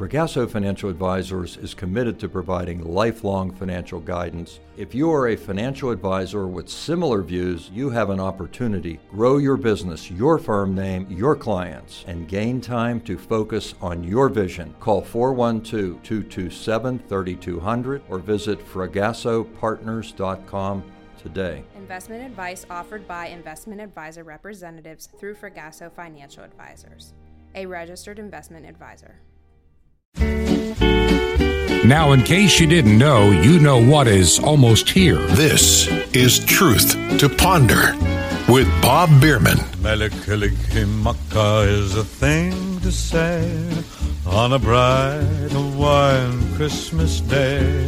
Fragasso Financial Advisors is committed to providing lifelong financial guidance. If you are a financial advisor with similar views, you have an opportunity. Grow your business, your firm name, your clients, and gain time to focus on your vision. Call 412 227 3200 or visit fragassopartners.com today. Investment advice offered by investment advisor representatives through Fragasso Financial Advisors, a registered investment advisor. Now, in case you didn't know, you know what is almost here. This is Truth to Ponder with Bob Bierman. Mele Kalikimaka is a thing to say on a bright Hawaiian Christmas day.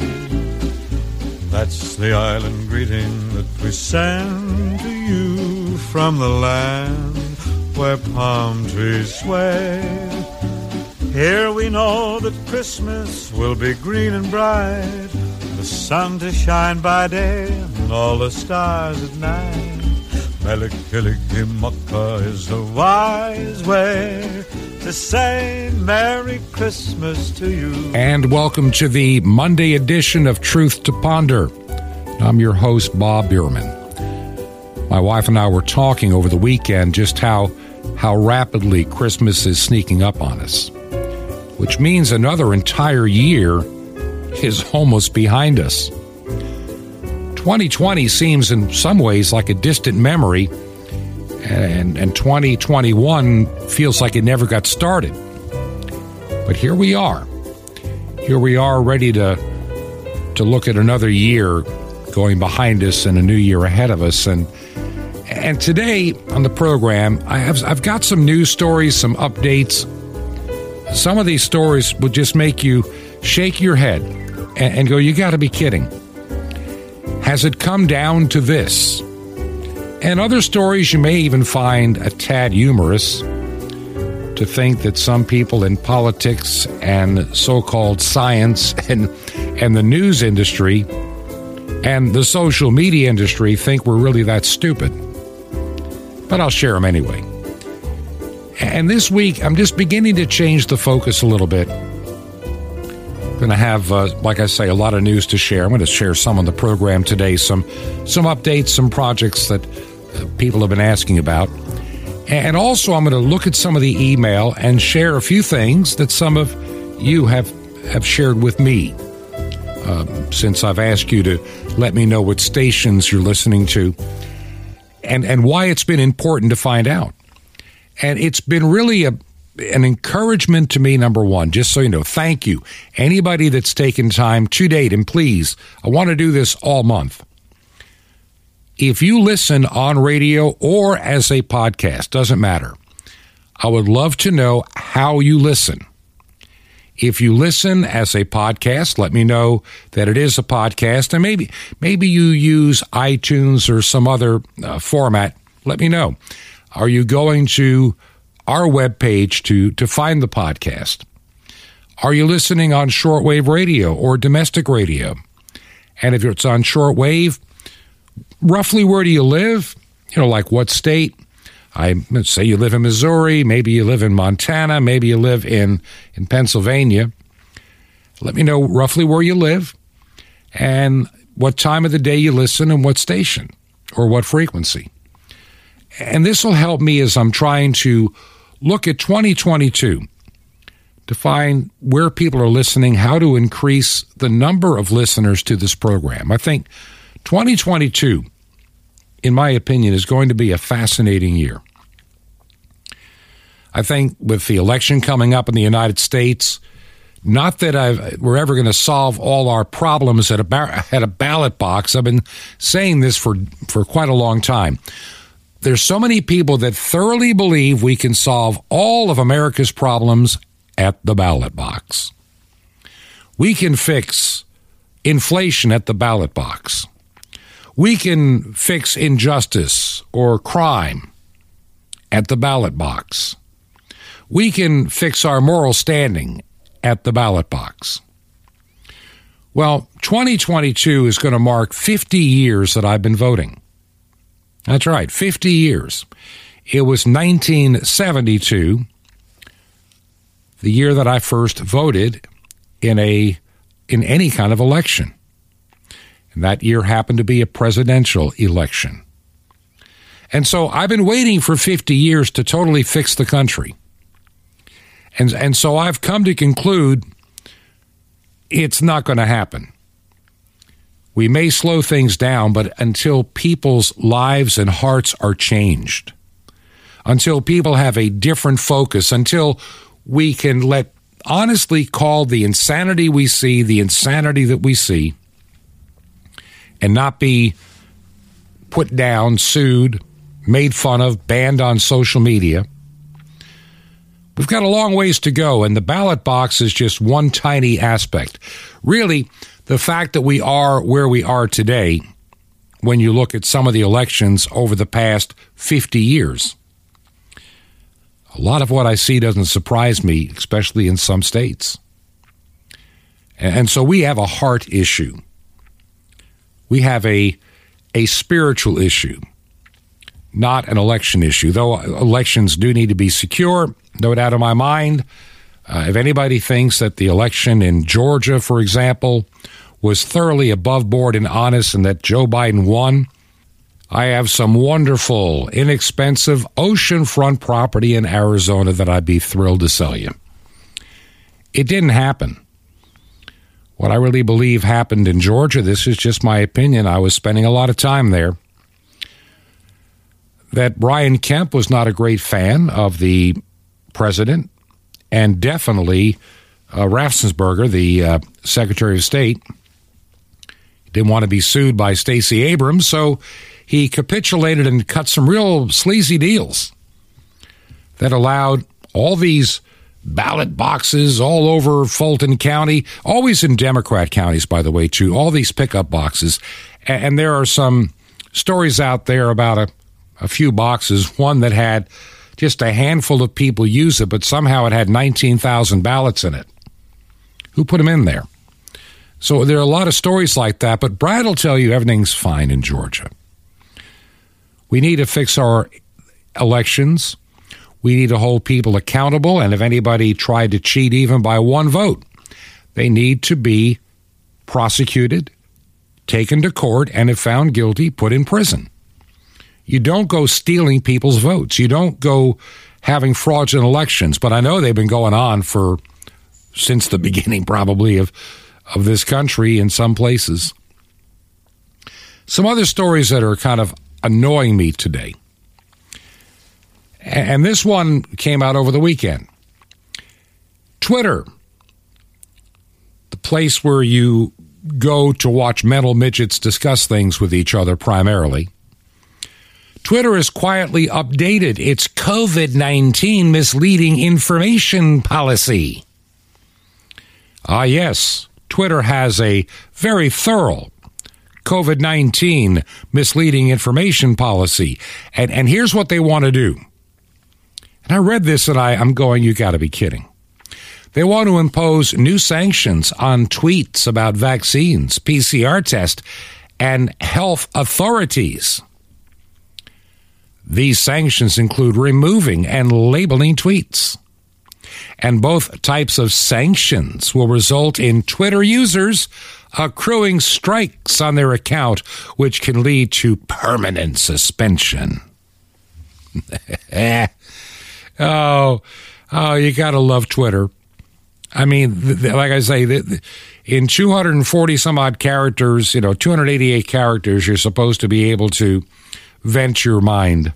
That's the island greeting that we send to you from the land where palm trees sway. Here we know that Christmas will be green and bright, the sun to shine by day and all the stars at night. Mele Kalikimaka is the wise way to say Merry Christmas to you. And welcome to the Monday edition of Truth to Ponder. I'm your host, Bob Bierman. My wife and I were talking over the weekend just how how rapidly Christmas is sneaking up on us which means another entire year is almost behind us. 2020 seems in some ways like a distant memory, and, and 2021 feels like it never got started. But here we are. Here we are ready to, to look at another year going behind us and a new year ahead of us. And, and today on the program, I have, I've got some news stories, some updates some of these stories would just make you shake your head and, and go, You got to be kidding. Has it come down to this? And other stories you may even find a tad humorous to think that some people in politics and so called science and, and the news industry and the social media industry think we're really that stupid. But I'll share them anyway. And this week, I'm just beginning to change the focus a little bit. I'm Going to have, uh, like I say, a lot of news to share. I'm going to share some on the program today, some some updates, some projects that uh, people have been asking about, and also I'm going to look at some of the email and share a few things that some of you have have shared with me. Um, since I've asked you to let me know what stations you're listening to, and and why it's been important to find out. And it's been really a an encouragement to me, number one, just so you know, thank you. Anybody that's taken time to date, and please, I want to do this all month. If you listen on radio or as a podcast, doesn't matter. I would love to know how you listen. If you listen as a podcast, let me know that it is a podcast, and maybe maybe you use iTunes or some other uh, format. Let me know. Are you going to our webpage to, to find the podcast? Are you listening on shortwave radio or domestic radio? And if it's on shortwave, roughly where do you live? You know, like what state? I say you live in Missouri, maybe you live in Montana, maybe you live in, in Pennsylvania. Let me know roughly where you live and what time of the day you listen and what station or what frequency. And this will help me as I'm trying to look at 2022 to find where people are listening, how to increase the number of listeners to this program. I think 2022, in my opinion, is going to be a fascinating year. I think with the election coming up in the United States, not that I've, we're ever going to solve all our problems at a, bar, at a ballot box. I've been saying this for, for quite a long time there's so many people that thoroughly believe we can solve all of America's problems at the ballot box. We can fix inflation at the ballot box. We can fix injustice or crime at the ballot box. We can fix our moral standing at the ballot box. Well, 2022 is going to mark 50 years that I've been voting. That's right, 50 years. It was 1972 the year that I first voted in a in any kind of election. And that year happened to be a presidential election. And so I've been waiting for 50 years to totally fix the country. And, and so I've come to conclude it's not going to happen. We may slow things down, but until people's lives and hearts are changed, until people have a different focus, until we can let honestly call the insanity we see the insanity that we see and not be put down, sued, made fun of, banned on social media. We've got a long ways to go, and the ballot box is just one tiny aspect. Really, the fact that we are where we are today, when you look at some of the elections over the past 50 years, a lot of what I see doesn't surprise me, especially in some states. And so we have a heart issue. We have a, a spiritual issue, not an election issue. Though elections do need to be secure, no doubt in my mind. Uh, if anybody thinks that the election in Georgia, for example, was thoroughly above board and honest and that Joe Biden won, I have some wonderful, inexpensive oceanfront property in Arizona that I'd be thrilled to sell you. It didn't happen. What I really believe happened in Georgia, this is just my opinion, I was spending a lot of time there, that Brian Kemp was not a great fan of the president, and definitely uh, the uh, Secretary of State, didn't want to be sued by Stacey Abrams, so he capitulated and cut some real sleazy deals that allowed all these ballot boxes all over Fulton County, always in Democrat counties, by the way, too, all these pickup boxes. And there are some stories out there about a, a few boxes, one that had just a handful of people use it, but somehow it had 19,000 ballots in it. Who put them in there? So there are a lot of stories like that, but Brad will tell you everything's fine in Georgia. We need to fix our elections. We need to hold people accountable. And if anybody tried to cheat even by one vote, they need to be prosecuted, taken to court, and if found guilty, put in prison. You don't go stealing people's votes. You don't go having fraudulent elections. But I know they've been going on for since the beginning, probably, of, of this country in some places. Some other stories that are kind of annoying me today. And this one came out over the weekend. Twitter, the place where you go to watch mental midgets discuss things with each other primarily. Twitter has quietly updated its COVID 19 misleading information policy. Ah, yes, Twitter has a very thorough COVID 19 misleading information policy. And, and here's what they want to do. And I read this and I, I'm going, you got to be kidding. They want to impose new sanctions on tweets about vaccines, PCR tests, and health authorities. These sanctions include removing and labeling tweets. And both types of sanctions will result in Twitter users accruing strikes on their account, which can lead to permanent suspension. oh, oh, you got to love Twitter. I mean, th- th- like I say, th- in 240 some odd characters, you know, 288 characters, you're supposed to be able to vent your mind.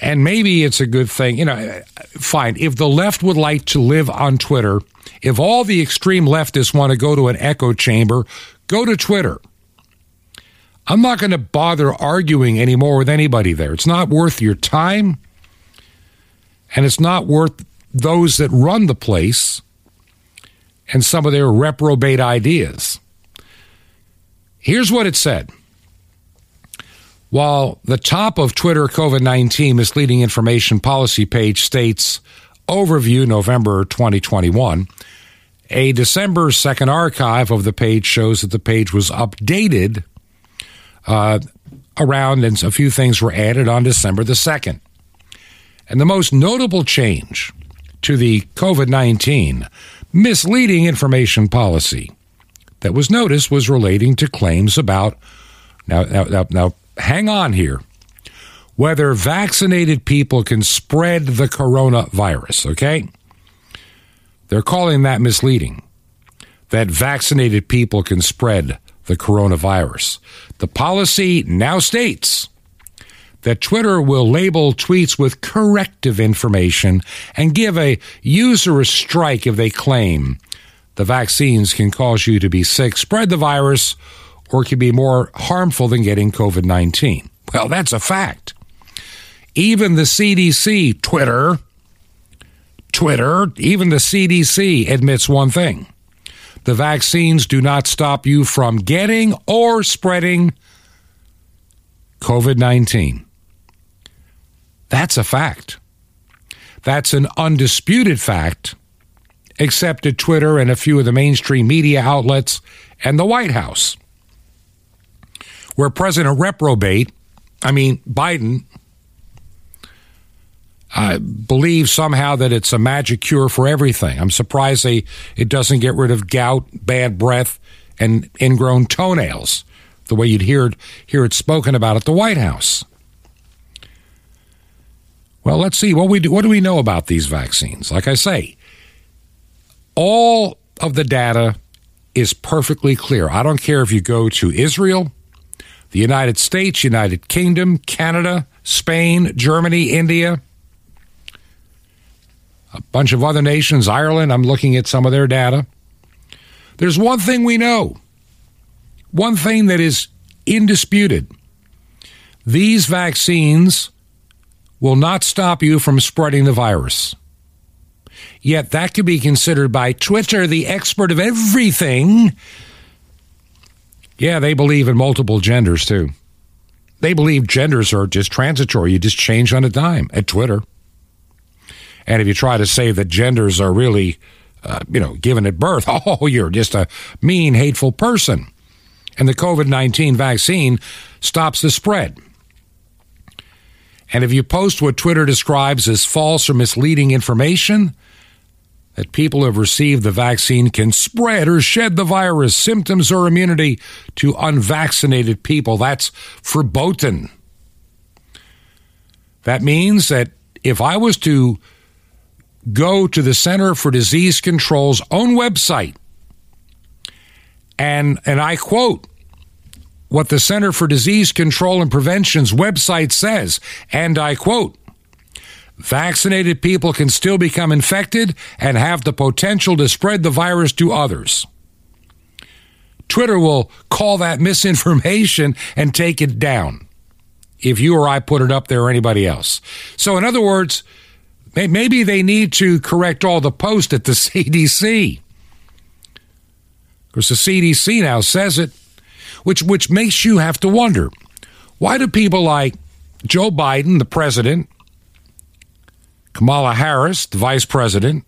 And maybe it's a good thing, you know, fine. If the left would like to live on Twitter, if all the extreme leftists want to go to an echo chamber, go to Twitter. I'm not going to bother arguing anymore with anybody there. It's not worth your time, and it's not worth those that run the place and some of their reprobate ideas. Here's what it said. While the top of Twitter COVID 19 misleading information policy page states Overview November 2021. A December 2nd archive of the page shows that the page was updated uh, around and a few things were added on December the 2nd. And the most notable change to the COVID 19 misleading information policy that was noticed was relating to claims about. Now, now, now, now hang on here. Whether vaccinated people can spread the coronavirus, okay? They're calling that misleading. That vaccinated people can spread the coronavirus. The policy now states that Twitter will label tweets with corrective information and give a user a strike if they claim the vaccines can cause you to be sick, spread the virus, or can be more harmful than getting COVID 19. Well, that's a fact. Even the CDC, Twitter, Twitter, even the CDC admits one thing the vaccines do not stop you from getting or spreading COVID 19. That's a fact. That's an undisputed fact, except at Twitter and a few of the mainstream media outlets and the White House, where President Reprobate, I mean, Biden, uh, believe somehow that it's a magic cure for everything. I'm surprised they it doesn't get rid of gout, bad breath, and ingrown toenails, the way you'd hear it, hear it spoken about at the White House. Well, let's see what we do. What do we know about these vaccines? Like I say, all of the data is perfectly clear. I don't care if you go to Israel, the United States, United Kingdom, Canada, Spain, Germany, India a bunch of other nations, Ireland, I'm looking at some of their data. There's one thing we know, one thing that is indisputed. These vaccines will not stop you from spreading the virus. Yet that could be considered by Twitter, the expert of everything. Yeah, they believe in multiple genders too. They believe genders are just transitory. You just change on a dime at Twitter. And if you try to say that genders are really, uh, you know, given at birth, oh, you're just a mean, hateful person. And the COVID 19 vaccine stops the spread. And if you post what Twitter describes as false or misleading information, that people who have received the vaccine can spread or shed the virus, symptoms, or immunity to unvaccinated people. That's verboten. That means that if I was to go to the Center for Disease Control's own website. And, and I quote what the Center for Disease Control and Prevention's website says, and I quote, vaccinated people can still become infected and have the potential to spread the virus to others. Twitter will call that misinformation and take it down if you or I put it up there or anybody else. So, in other words, Maybe they need to correct all the posts at the CDC. Because the CDC now says it, which, which makes you have to wonder why do people like Joe Biden, the president, Kamala Harris, the vice president,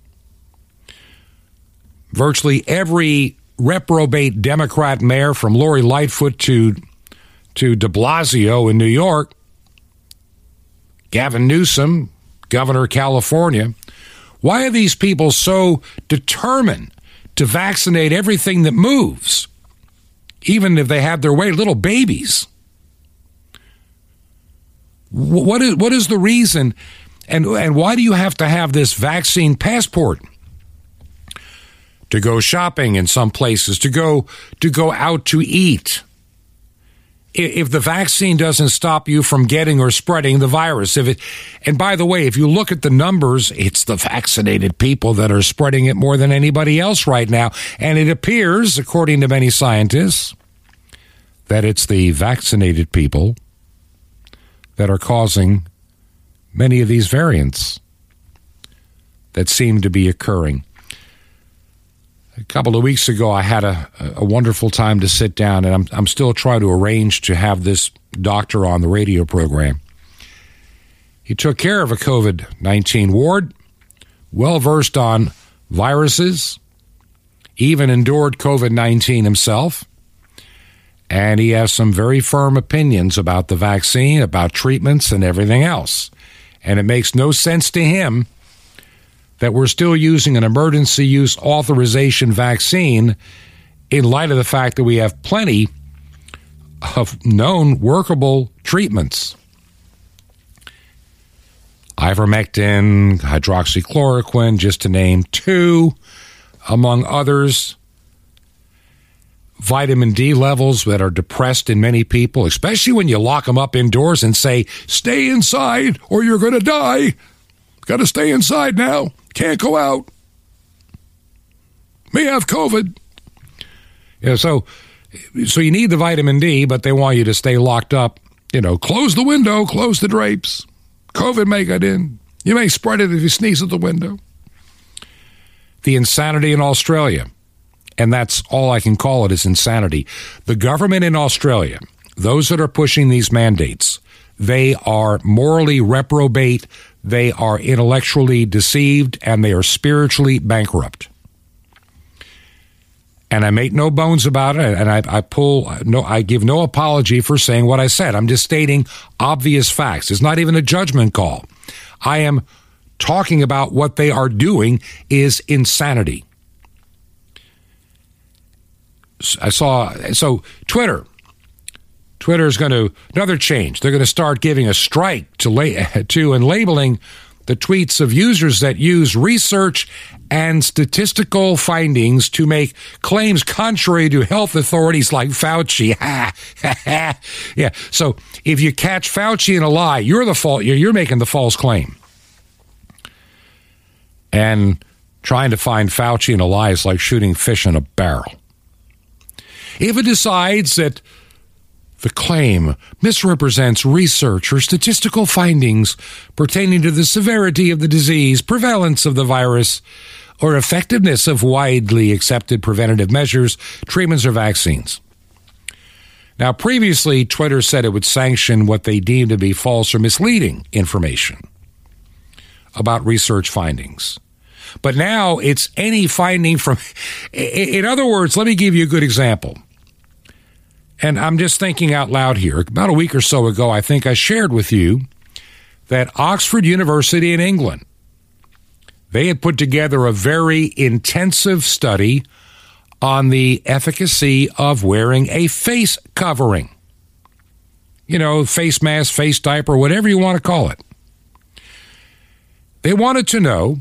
virtually every reprobate Democrat mayor from Lori Lightfoot to, to de Blasio in New York, Gavin Newsom, governor of California. Why are these people so determined to vaccinate everything that moves, even if they have their way, little babies? What is, what is the reason, and, and why do you have to have this vaccine passport? To go shopping in some places, to go to go out to eat if the vaccine doesn't stop you from getting or spreading the virus if it and by the way if you look at the numbers it's the vaccinated people that are spreading it more than anybody else right now and it appears according to many scientists that it's the vaccinated people that are causing many of these variants that seem to be occurring a couple of weeks ago, I had a, a wonderful time to sit down, and I'm, I'm still trying to arrange to have this doctor on the radio program. He took care of a COVID 19 ward, well versed on viruses, even endured COVID 19 himself. And he has some very firm opinions about the vaccine, about treatments, and everything else. And it makes no sense to him that we're still using an emergency use authorization vaccine in light of the fact that we have plenty of known workable treatments. Ivermectin, hydroxychloroquine, just to name two, among others. Vitamin D levels that are depressed in many people, especially when you lock them up indoors and say, stay inside or you're going to die. Got to stay inside now. Can't go out. May have COVID. Yeah, so so you need the vitamin D, but they want you to stay locked up. You know, close the window, close the drapes. COVID may get in. You may spread it if you sneeze at the window. The insanity in Australia, and that's all I can call it is insanity. The government in Australia, those that are pushing these mandates, they are morally reprobate, they are intellectually deceived, and they are spiritually bankrupt. And I make no bones about it, and I, I, pull no, I give no apology for saying what I said. I'm just stating obvious facts. It's not even a judgment call. I am talking about what they are doing is insanity. I saw so Twitter. Twitter is going to another change. They're going to start giving a strike to la- to and labeling the tweets of users that use research and statistical findings to make claims contrary to health authorities like Fauci. yeah. So if you catch Fauci in a lie, you're the fault. You're, you're making the false claim. And trying to find Fauci in a lie is like shooting fish in a barrel. If it decides that the claim misrepresents research or statistical findings pertaining to the severity of the disease, prevalence of the virus, or effectiveness of widely accepted preventative measures, treatments, or vaccines. Now, previously, Twitter said it would sanction what they deemed to be false or misleading information about research findings. But now it's any finding from, in other words, let me give you a good example. And I'm just thinking out loud here. About a week or so ago, I think I shared with you that Oxford University in England, they had put together a very intensive study on the efficacy of wearing a face covering. You know, face mask, face diaper, whatever you want to call it. They wanted to know,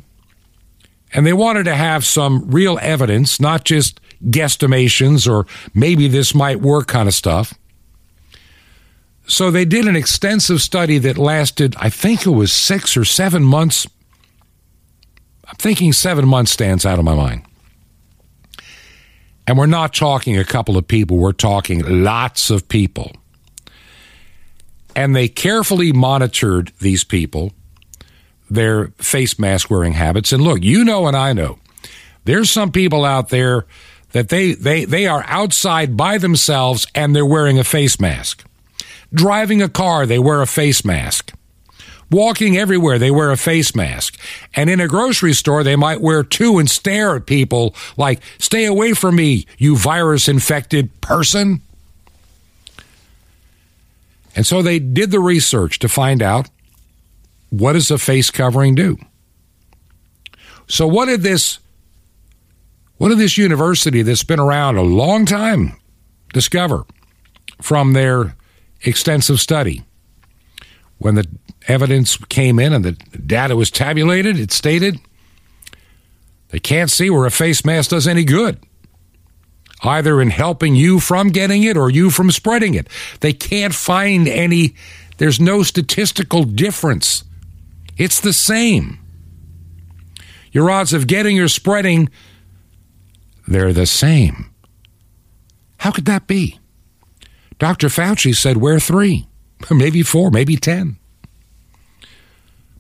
and they wanted to have some real evidence, not just guesstimations or maybe this might work kind of stuff. So they did an extensive study that lasted, I think it was six or seven months. I'm thinking seven months stands out of my mind. And we're not talking a couple of people, we're talking lots of people. And they carefully monitored these people, their face mask wearing habits. And look, you know, and I know, there's some people out there that they, they, they are outside by themselves and they're wearing a face mask. Driving a car, they wear a face mask. Walking everywhere, they wear a face mask. And in a grocery store, they might wear two and stare at people like, stay away from me, you virus infected person. And so they did the research to find out what does a face covering do? So what did this what did this university that's been around a long time discover from their extensive study? When the evidence came in and the data was tabulated, it stated they can't see where a face mask does any good, either in helping you from getting it or you from spreading it. They can't find any, there's no statistical difference. It's the same. Your odds of getting or spreading they're the same. How could that be? Dr. Fauci said we're three, maybe four, maybe ten.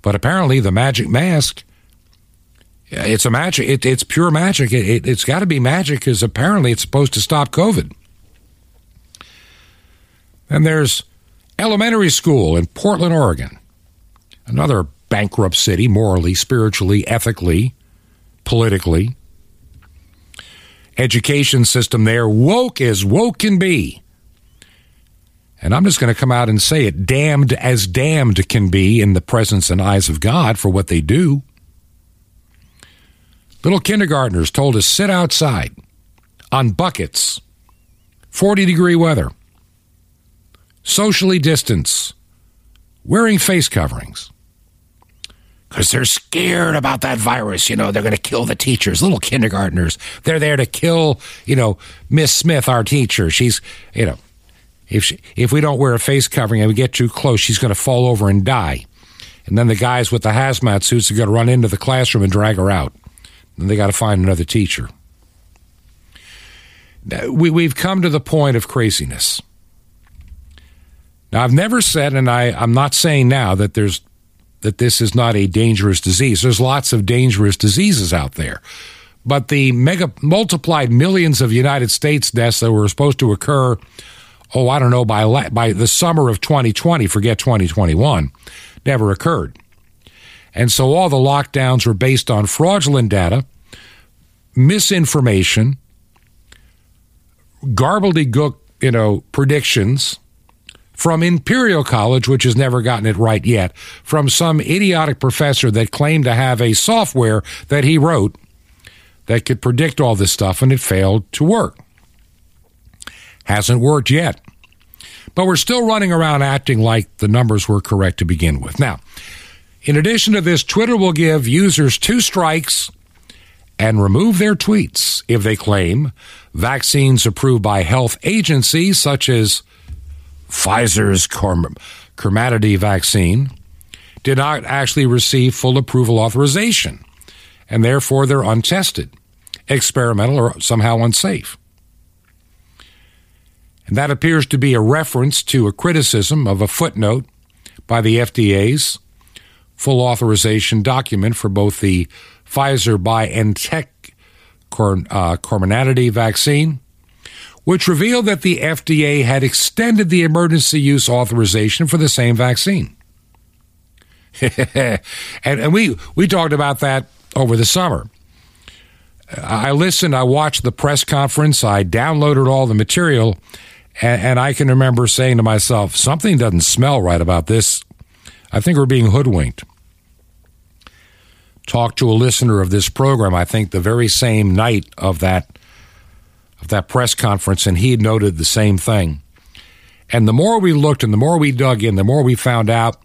But apparently, the magic mask, it's a magic, it, it's pure magic. It, it, it's got to be magic because apparently it's supposed to stop COVID. And there's elementary school in Portland, Oregon, another bankrupt city, morally, spiritually, ethically, politically education system there, woke as woke can be. And I'm just going to come out and say it damned as damned can be in the presence and eyes of God for what they do. Little kindergartners told to sit outside on buckets, 40 degree weather, socially distance, wearing face coverings. Because they're scared about that virus. You know, they're going to kill the teachers, little kindergartners. They're there to kill, you know, Miss Smith, our teacher. She's, you know, if, she, if we don't wear a face covering and we get too close, she's going to fall over and die. And then the guys with the hazmat suits are going to run into the classroom and drag her out. And they got to find another teacher. We, we've come to the point of craziness. Now, I've never said, and I, I'm not saying now that there's that this is not a dangerous disease. There's lots of dangerous diseases out there. But the mega multiplied millions of United States deaths that were supposed to occur, oh, I don't know, by, by the summer of 2020, forget 2021, never occurred. And so all the lockdowns were based on fraudulent data, misinformation, garbledy gook, you know, predictions from Imperial College, which has never gotten it right yet, from some idiotic professor that claimed to have a software that he wrote that could predict all this stuff, and it failed to work. Hasn't worked yet. But we're still running around acting like the numbers were correct to begin with. Now, in addition to this, Twitter will give users two strikes and remove their tweets if they claim vaccines approved by health agencies such as Pfizer's Comirnaty vaccine did not actually receive full approval authorization, and therefore they're untested, experimental, or somehow unsafe. And that appears to be a reference to a criticism of a footnote by the FDA's full authorization document for both the Pfizer BioNTech uh, Comirnaty vaccine which revealed that the FDA had extended the emergency use authorization for the same vaccine. and, and we, we talked about that over the summer. I listened, I watched the press conference, I downloaded all the material, and, and I can remember saying to myself, something doesn't smell right about this. I think we're being hoodwinked. Talked to a listener of this program, I think the very same night of that of that press conference, and he noted the same thing. And the more we looked and the more we dug in, the more we found out.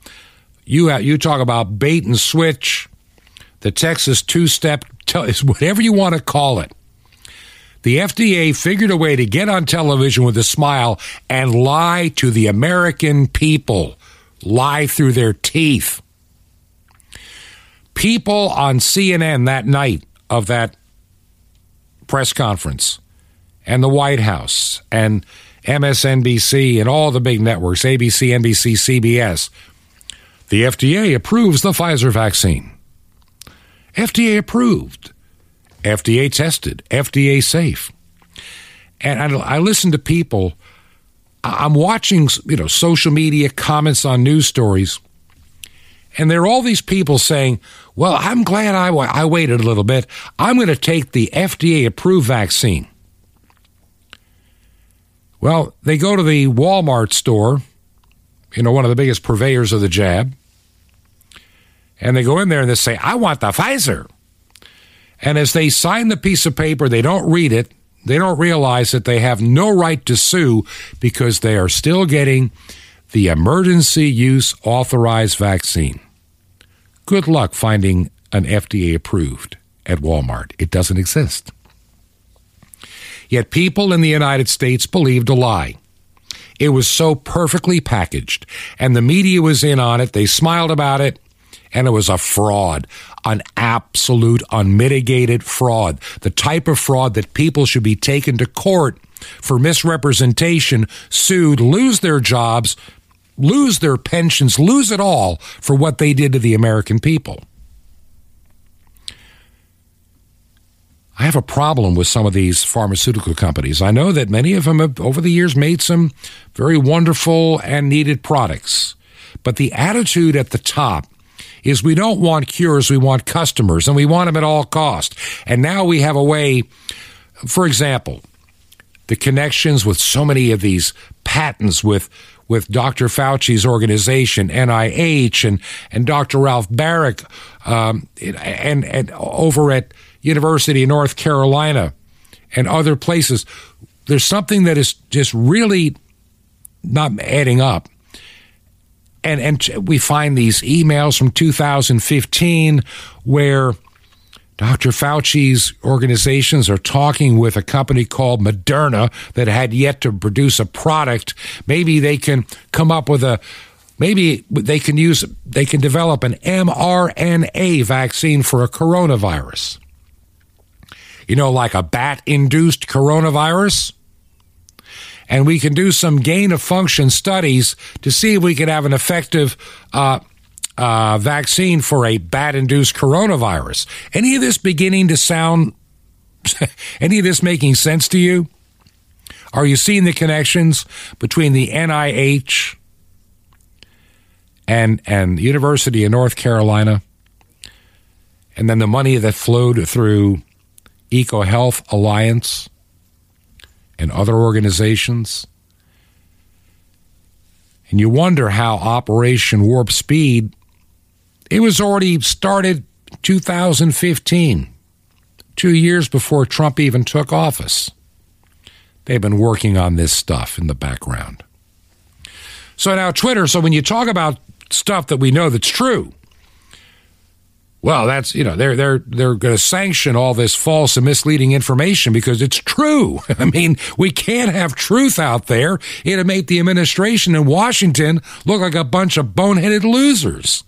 You you talk about bait and switch, the Texas two step, whatever you want to call it. The FDA figured a way to get on television with a smile and lie to the American people, lie through their teeth. People on CNN that night of that press conference and the White House and MSNBC and all the big networks, ABC, NBC, CBS. The FDA approves the Pfizer vaccine. FDA approved. FDA tested. FDA safe. And I, I listen to people. I'm watching, you know, social media comments on news stories, and there are all these people saying, "Well, I'm glad I, I waited a little bit. I'm going to take the FDA approved vaccine." Well, they go to the Walmart store, you know, one of the biggest purveyors of the jab, and they go in there and they say, I want the Pfizer. And as they sign the piece of paper, they don't read it. They don't realize that they have no right to sue because they are still getting the emergency use authorized vaccine. Good luck finding an FDA approved at Walmart. It doesn't exist. Yet people in the United States believed a lie. It was so perfectly packaged, and the media was in on it. They smiled about it, and it was a fraud, an absolute unmitigated fraud, the type of fraud that people should be taken to court for misrepresentation, sued, lose their jobs, lose their pensions, lose it all for what they did to the American people. I have a problem with some of these pharmaceutical companies. I know that many of them have, over the years, made some very wonderful and needed products. But the attitude at the top is we don't want cures, we want customers, and we want them at all cost. And now we have a way, for example, the connections with so many of these patents with with Dr. Fauci's organization, NIH, and and Dr. Ralph Baric, um, and and over at University of North Carolina and other places. There's something that is just really not adding up. And, and we find these emails from 2015 where Dr. Fauci's organizations are talking with a company called Moderna that had yet to produce a product. Maybe they can come up with a maybe they can use they can develop an mRNA vaccine for a coronavirus. You know, like a bat induced coronavirus. And we can do some gain of function studies to see if we can have an effective uh, uh, vaccine for a bat induced coronavirus. Any of this beginning to sound, any of this making sense to you? Are you seeing the connections between the NIH and and the University of North Carolina, and then the money that flowed through EcoHealth Alliance and other organizations? And you wonder how Operation Warp Speed it was already started 2015, two years before Trump even took office. They've been working on this stuff in the background. So now, Twitter, so when you talk about stuff that we know that's true, well, that's you know they're they're they're going to sanction all this false and misleading information because it's true. I mean, we can't have truth out there. It'll make the administration in Washington look like a bunch of boneheaded losers.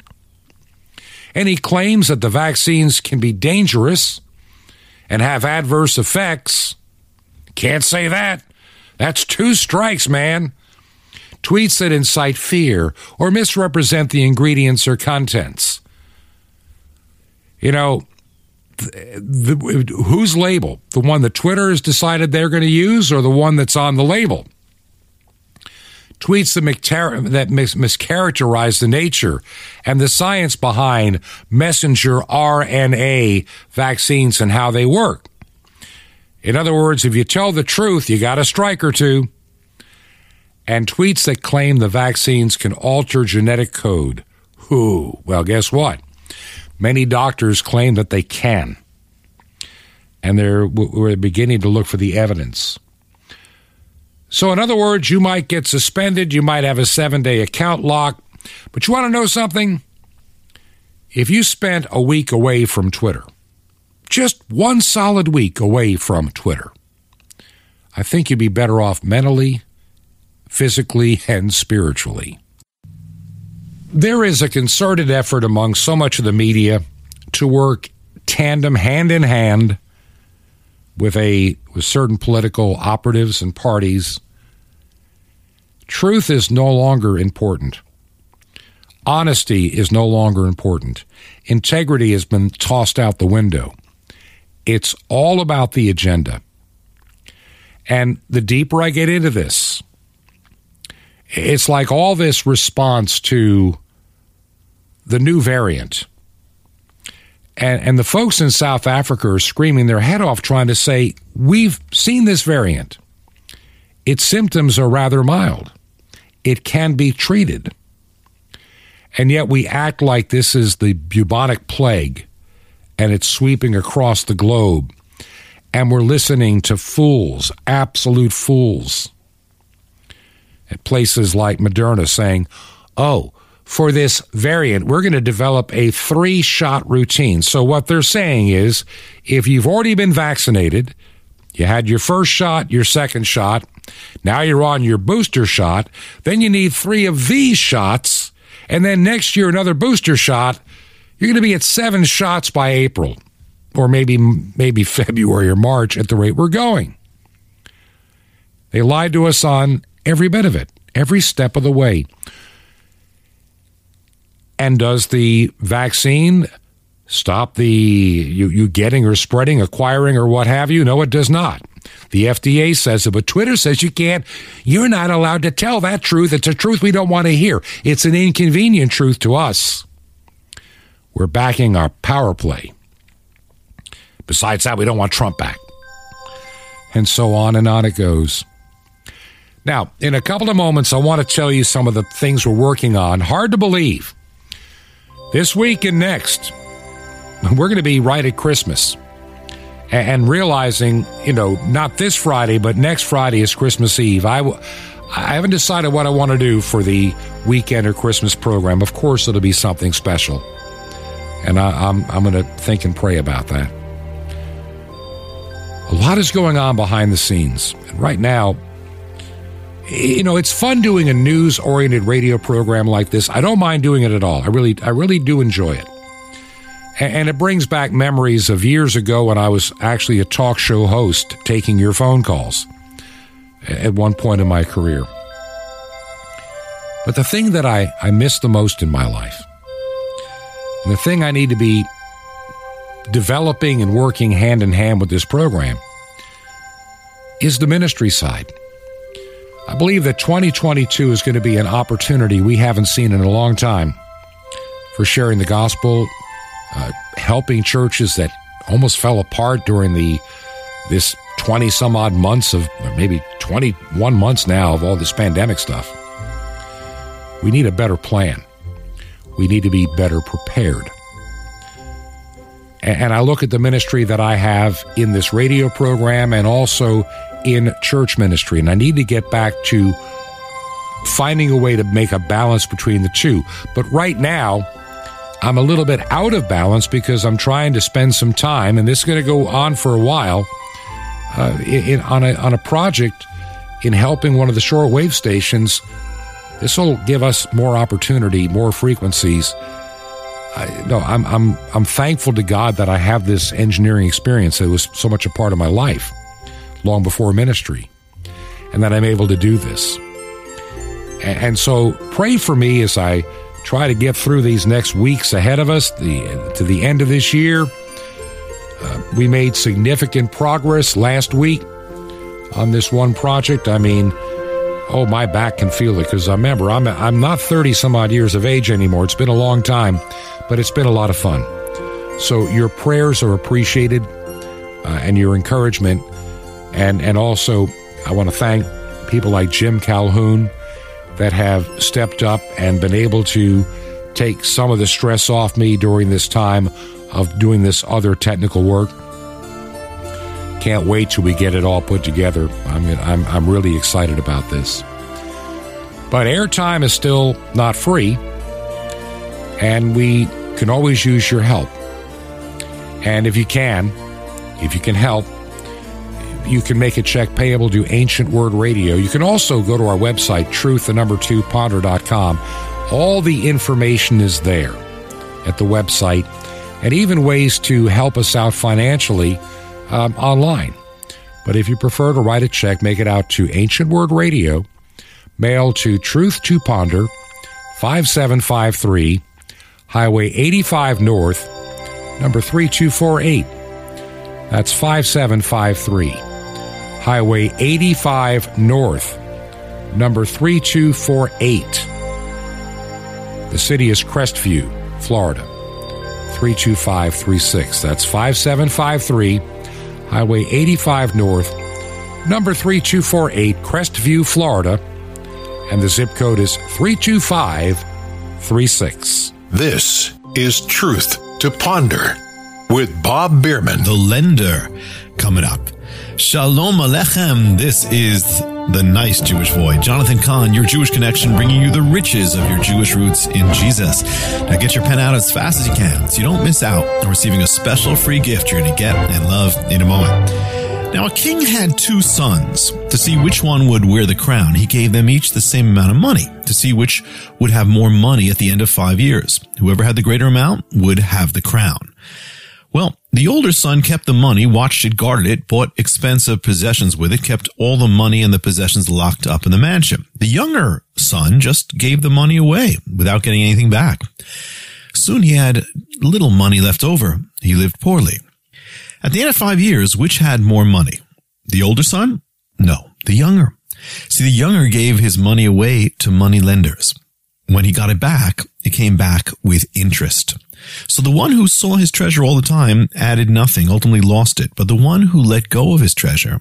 Any claims that the vaccines can be dangerous and have adverse effects. Can't say that. That's two strikes, man. Tweets that incite fear or misrepresent the ingredients or contents. You know, the, the, whose label? The one that Twitter has decided they're going to use or the one that's on the label? tweets that, that mis- mischaracterize the nature and the science behind messenger RNA vaccines and how they work. In other words, if you tell the truth, you got a strike or two. And tweets that claim the vaccines can alter genetic code. Who? Well, guess what? Many doctors claim that they can. And they're, we're beginning to look for the evidence. So, in other words, you might get suspended, you might have a seven day account lock, but you want to know something? If you spent a week away from Twitter, just one solid week away from Twitter, I think you'd be better off mentally, physically, and spiritually. There is a concerted effort among so much of the media to work tandem, hand in hand, with a with certain political operatives and parties, truth is no longer important. Honesty is no longer important. Integrity has been tossed out the window. It's all about the agenda. And the deeper I get into this, it's like all this response to the new variant and, and the folks in South Africa are screaming their head off trying to say, We've seen this variant. Its symptoms are rather mild. It can be treated. And yet we act like this is the bubonic plague and it's sweeping across the globe. And we're listening to fools, absolute fools, at places like Moderna saying, oh, for this variant, we're going to develop a three shot routine. So, what they're saying is if you've already been vaccinated, you had your first shot, your second shot, now you're on your booster shot, then you need three of these shots, and then next year, another booster shot. You're going to be at seven shots by April, or maybe maybe February or March at the rate we're going. They lied to us on every bit of it, every step of the way. And does the vaccine stop the you, you getting or spreading, acquiring, or what have you? No, it does not. The FDA says it, but Twitter says you can't. You're not allowed to tell that truth. It's a truth we don't want to hear. It's an inconvenient truth to us. We're backing our power play. Besides that, we don't want Trump back. And so on and on it goes. Now, in a couple of moments, I want to tell you some of the things we're working on. Hard to believe. This week and next, we're going to be right at Christmas. and realizing, you know, not this Friday, but next Friday is Christmas Eve. I, I haven't decided what I want to do for the weekend or Christmas program. Of course, it'll be something special. And I, I'm, I'm going to think and pray about that. A lot is going on behind the scenes. And right now, you know, it's fun doing a news oriented radio program like this. I don't mind doing it at all. I really, I really do enjoy it. And it brings back memories of years ago when I was actually a talk show host taking your phone calls at one point in my career. But the thing that I, I miss the most in my life, and the thing I need to be developing and working hand in hand with this program, is the ministry side. I believe that 2022 is going to be an opportunity we haven't seen in a long time for sharing the gospel, uh, helping churches that almost fell apart during the this 20 some odd months of maybe 21 months now of all this pandemic stuff. We need a better plan. We need to be better prepared. And I look at the ministry that I have in this radio program and also in church ministry. And I need to get back to finding a way to make a balance between the two. But right now, I'm a little bit out of balance because I'm trying to spend some time, and this is going to go on for a while, uh, in, on a on a project in helping one of the shortwave stations. This will give us more opportunity, more frequencies. I, no, I'm I'm I'm thankful to God that I have this engineering experience. It was so much a part of my life, long before ministry, and that I'm able to do this. And, so, pray for me as I try to get through these next weeks ahead of us, the, to the end of this year. Uh, we made significant progress last week on this one project. I mean, oh, my back can feel it because I remember I'm I'm not 30 some odd years of age anymore. It's been a long time, but it's been a lot of fun. So your prayers are appreciated uh, and your encouragement, and and also I want to thank people like Jim Calhoun that have stepped up and been able to take some of the stress off me during this time of doing this other technical work. Can't wait till we get it all put together. I'm, I'm, I'm really excited about this. But airtime is still not free, and we can always use your help. And if you can, if you can help, you can make a check payable to Ancient Word Radio. You can also go to our website, truth, the number two, ponder.com. All the information is there at the website, and even ways to help us out financially um, online. But if you prefer to write a check, make it out to Ancient Word Radio, mail to Truth to Ponder, 5753, Highway 85 North, number 3248. That's 5753. Highway 85 North, number 3248. The city is Crestview, Florida, 32536. That's 5753, Highway 85 North, number 3248, Crestview, Florida, and the zip code is 32536. This is Truth to Ponder with Bob Bierman. The lender coming up. Shalom Alechem. This is the nice Jewish boy, Jonathan Cahn, your Jewish connection, bringing you the riches of your Jewish roots in Jesus. Now get your pen out as fast as you can so you don't miss out on receiving a special free gift you're going to get and love in a moment. Now, a king had two sons. To see which one would wear the crown, he gave them each the same amount of money to see which would have more money at the end of five years. Whoever had the greater amount would have the crown. Well, the older son kept the money, watched it, guarded it, bought expensive possessions with it, kept all the money and the possessions locked up in the mansion. The younger son just gave the money away without getting anything back. Soon he had little money left over. He lived poorly. At the end of five years, which had more money? The older son? No, the younger. See, the younger gave his money away to money lenders. When he got it back, it came back with interest. So the one who saw his treasure all the time added nothing, ultimately lost it. But the one who let go of his treasure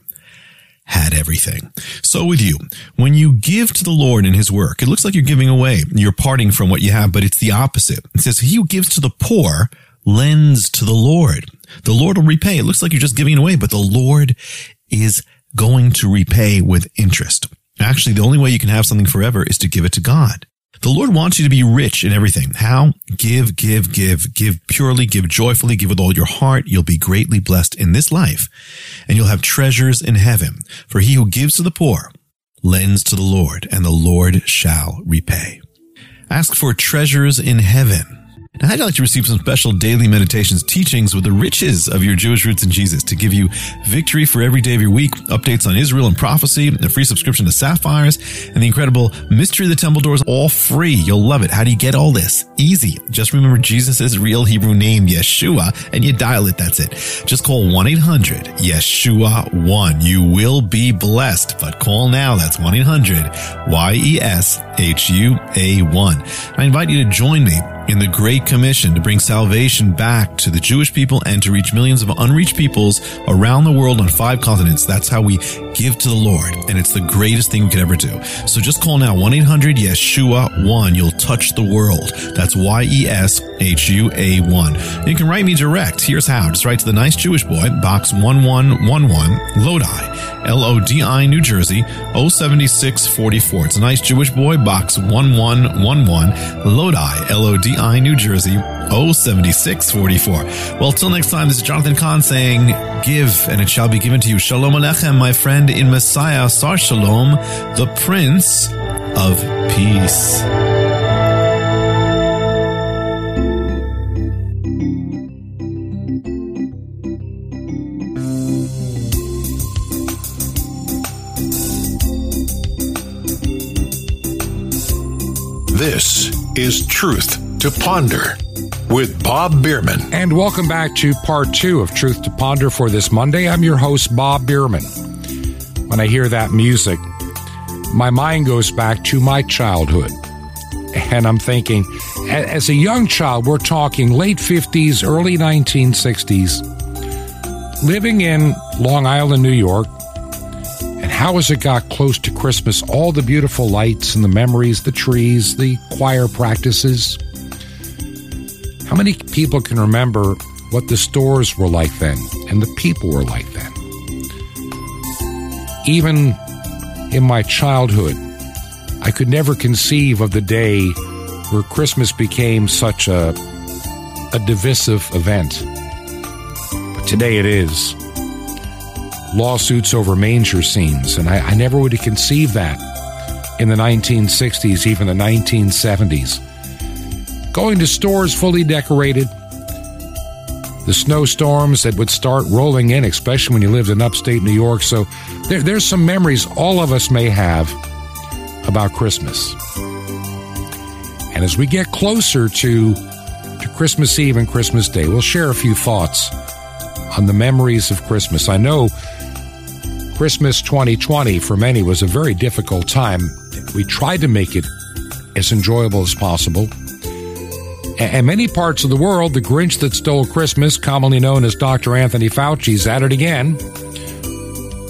had everything. So with you, when you give to the Lord in his work, it looks like you're giving away. You're parting from what you have, but it's the opposite. It says, he who gives to the poor lends to the Lord, the Lord will repay. It looks like you're just giving away, but the Lord is going to repay with interest. Actually, the only way you can have something forever is to give it to God. The Lord wants you to be rich in everything. How? Give, give, give, give purely, give joyfully, give with all your heart. You'll be greatly blessed in this life and you'll have treasures in heaven. For he who gives to the poor lends to the Lord and the Lord shall repay. Ask for treasures in heaven. Now, I'd you like to receive some special daily meditations teachings with the riches of your Jewish roots in Jesus to give you victory for every day of your week, updates on Israel and prophecy, a free subscription to Sapphires, and the incredible Mystery of the Temple Doors, all free. You'll love it. How do you get all this? Easy. Just remember Jesus' real Hebrew name, Yeshua, and you dial it. That's it. Just call 1-800-YESHUA-1. You will be blessed, but call now. That's 1-800-Y-E-S-H-U-A-1. I invite you to join me in the Great Commission to bring salvation back to the Jewish people and to reach millions of unreached peoples around the world on five continents. That's how we give to the Lord. And it's the greatest thing we could ever do. So just call now 1-800-YESHUA-1. You'll touch the world. That's Y-E-S-H-U-A-1. You can write me direct. Here's how. Just write to the Nice Jewish Boy, Box 1111, Lodi. L-O-D-I, New Jersey, 07644. It's a nice Jewish boy, box 1111, Lodi, L-O-D-I, New Jersey, 07644. Well, till next time, this is Jonathan Cahn saying, give and it shall be given to you. Shalom Alechem, my friend in Messiah, Sar Shalom, the Prince of Peace. This is Truth to Ponder with Bob Bierman. And welcome back to part two of Truth to Ponder for this Monday. I'm your host, Bob Bierman. When I hear that music, my mind goes back to my childhood. And I'm thinking, as a young child, we're talking late 50s, early 1960s, living in Long Island, New York, how as it got close to Christmas, all the beautiful lights and the memories, the trees, the choir practices. How many people can remember what the stores were like then and the people were like then? Even in my childhood, I could never conceive of the day where Christmas became such a, a divisive event. But today it is lawsuits over manger scenes, and I, I never would have conceived that in the 1960s, even the 1970s. Going to stores fully decorated, the snowstorms that would start rolling in, especially when you lived in upstate New York. So there, there's some memories all of us may have about Christmas. And as we get closer to, to Christmas Eve and Christmas Day, we'll share a few thoughts on the memories of Christmas. I know Christmas 2020 for many was a very difficult time. We tried to make it as enjoyable as possible. And many parts of the world, the Grinch that stole Christmas, commonly known as Dr. Anthony Fauci, is at it again.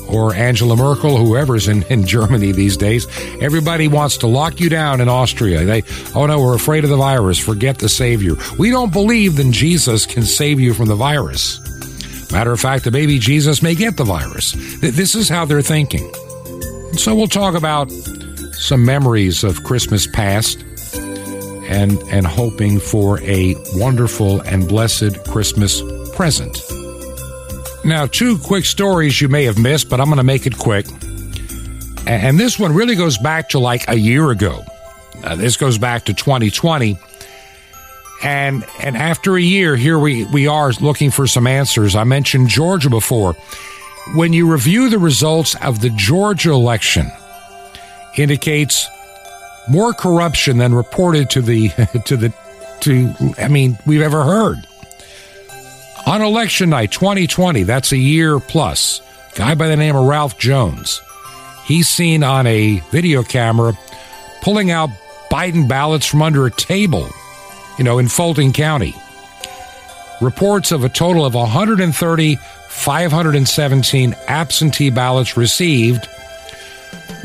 Or Angela Merkel, whoever's in, in Germany these days. Everybody wants to lock you down in Austria. They, oh no, we're afraid of the virus. Forget the Savior. We don't believe that Jesus can save you from the virus. Matter of fact, the baby Jesus may get the virus. This is how they're thinking. So we'll talk about some memories of Christmas past and and hoping for a wonderful and blessed Christmas present. Now, two quick stories you may have missed, but I'm going to make it quick. And this one really goes back to like a year ago. Uh, this goes back to 2020 and and after a year, here we, we are looking for some answers. I mentioned Georgia before. When you review the results of the Georgia election, indicates more corruption than reported to the to the to I mean we've ever heard. On election night 2020, that's a year plus. Guy by the name of Ralph Jones. He's seen on a video camera pulling out Biden ballots from under a table you know, in Fulton County. Reports of a total of 130, 517 absentee ballots received,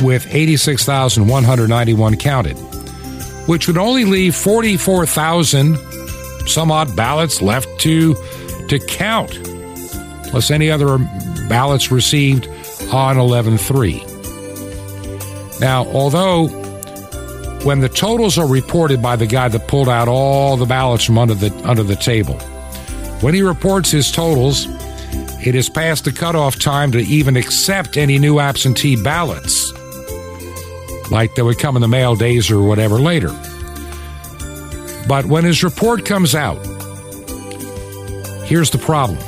with 86,191 counted, which would only leave 44,000 some odd ballots left to to count, plus any other ballots received on 11 3. Now, although when the totals are reported by the guy that pulled out all the ballots from under the under the table, when he reports his totals, it is past the cutoff time to even accept any new absentee ballots, like that would come in the mail days or whatever later. But when his report comes out, here's the problem.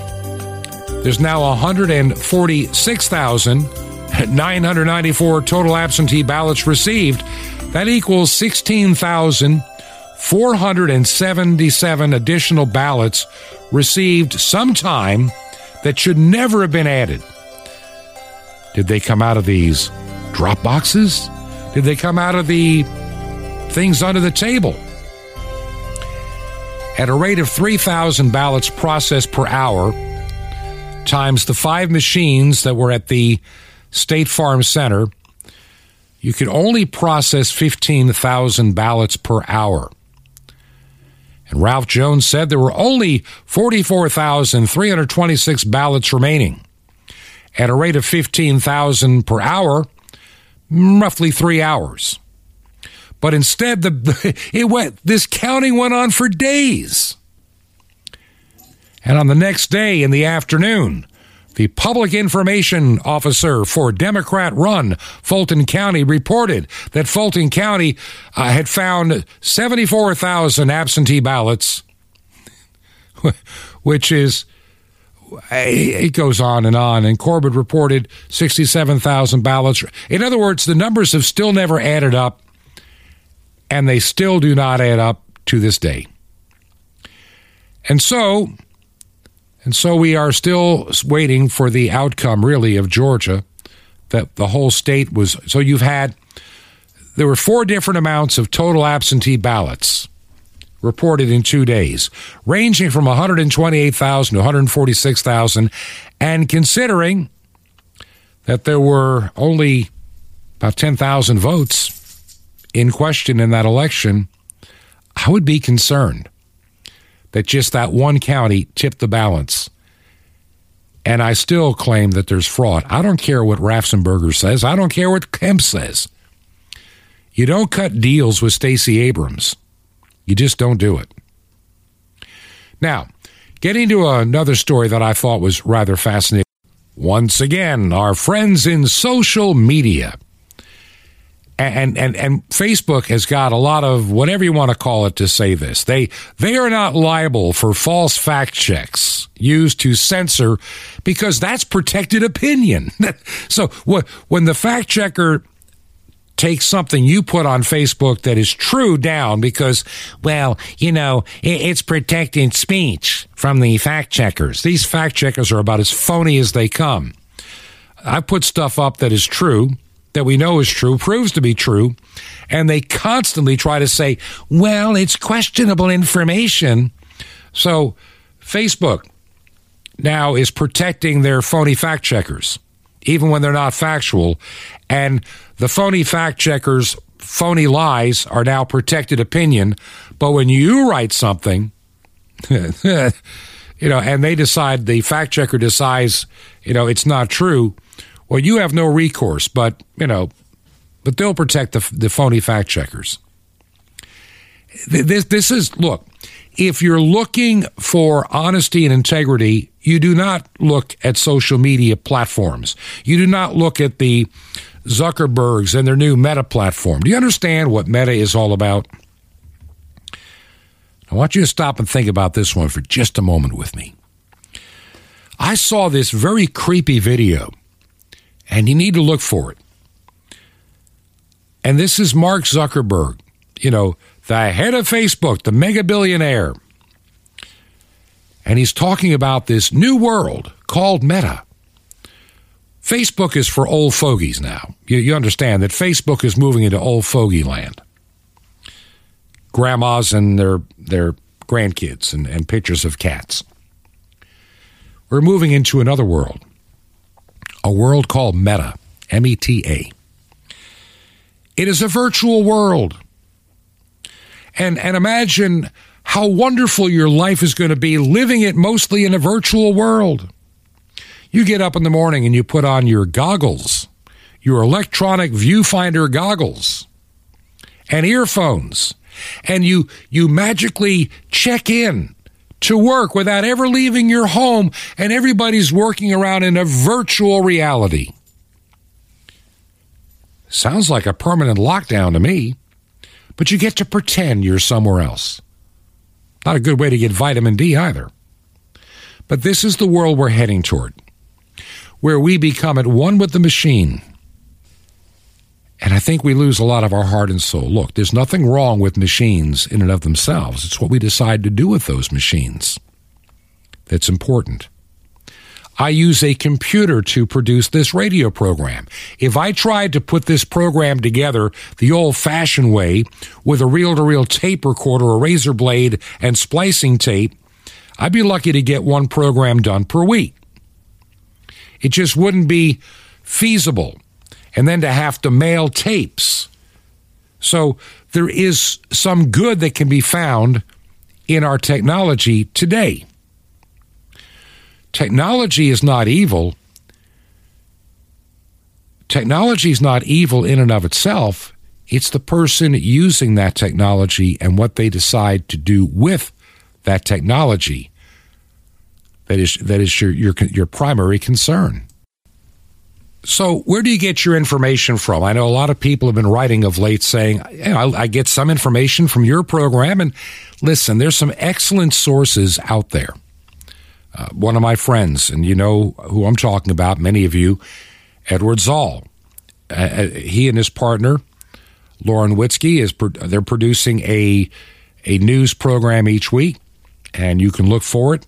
There's now 146,994 total absentee ballots received. That equals 16,477 additional ballots received sometime that should never have been added. Did they come out of these drop boxes? Did they come out of the things under the table? At a rate of 3,000 ballots processed per hour, times the five machines that were at the State Farm Center, you could only process 15,000 ballots per hour. And Ralph Jones said there were only 44,326 ballots remaining. At a rate of 15,000 per hour, roughly three hours. But instead, the it went. This counting went on for days. And on the next day in the afternoon, the public information officer for Democrat run Fulton County reported that Fulton County uh, had found 74,000 absentee ballots, which is, it goes on and on. And Corbett reported 67,000 ballots. In other words, the numbers have still never added up, and they still do not add up to this day. And so, and so we are still waiting for the outcome, really, of Georgia, that the whole state was. So you've had, there were four different amounts of total absentee ballots reported in two days, ranging from 128,000 to 146,000. And considering that there were only about 10,000 votes in question in that election, I would be concerned that just that one county tipped the balance. And I still claim that there's fraud. I don't care what Raffensperger says. I don't care what Kemp says. You don't cut deals with Stacey Abrams. You just don't do it. Now, getting to another story that I thought was rather fascinating. Once again, our friends in social media and and and Facebook has got a lot of whatever you want to call it to say this. They they are not liable for false fact checks used to censor because that's protected opinion. so when the fact checker takes something you put on Facebook that is true down because, well, you know, it's protecting speech from the fact checkers. These fact checkers are about as phony as they come. I put stuff up that is true that we know is true proves to be true, and they constantly try to say, well, it's questionable information. So Facebook now is protecting their phony fact checkers, even when they're not factual. And the phony fact checkers' phony lies are now protected opinion. But when you write something, you know, and they decide, the fact checker decides, you know, it's not true, well, you have no recourse, but, you know, but they'll protect the, the phony fact checkers. This, this is, look, if you're looking for honesty and integrity, you do not look at social media platforms. You do not look at the Zuckerbergs and their new Meta platform. Do you understand what Meta is all about? I want you to stop and think about this one for just a moment with me. I saw this very creepy video and you need to look for it. And this is Mark Zuckerberg, you know, the head of Facebook, the mega billionaire. And he's talking about this new world called Meta. Facebook is for old fogies now. You, you understand that Facebook is moving into old fogey land. Grandmas and their their grandkids and, and pictures of cats. We're moving into another world a world called Meta, M E T A. It is a virtual world. And, and imagine how wonderful your life is going to be living it mostly in a virtual world. You get up in the morning and you put on your goggles, your electronic viewfinder goggles, and earphones, and you, you magically check in to work without ever leaving your home, and everybody's working around in a virtual reality. Sounds like a permanent lockdown to me, but you get to pretend you're somewhere else. Not a good way to get vitamin D either. But this is the world we're heading toward, where we become at one with the machine. And I think we lose a lot of our heart and soul. Look, there's nothing wrong with machines in and of themselves. It's what we decide to do with those machines that's important. I use a computer to produce this radio program. If I tried to put this program together the old fashioned way with a reel to reel tape recorder, a razor blade, and splicing tape, I'd be lucky to get one program done per week. It just wouldn't be feasible. And then to have to mail tapes. So there is some good that can be found in our technology today. Technology is not evil. Technology is not evil in and of itself. It's the person using that technology and what they decide to do with that technology that is that is your your your primary concern. So, where do you get your information from? I know a lot of people have been writing of late saying, you know, I, I get some information from your program. And listen, there's some excellent sources out there. Uh, one of my friends, and you know who I'm talking about, many of you, Edward Szall. Uh, uh he and his partner, Lauren Witzke, is pro- they're producing a a news program each week, and you can look for it.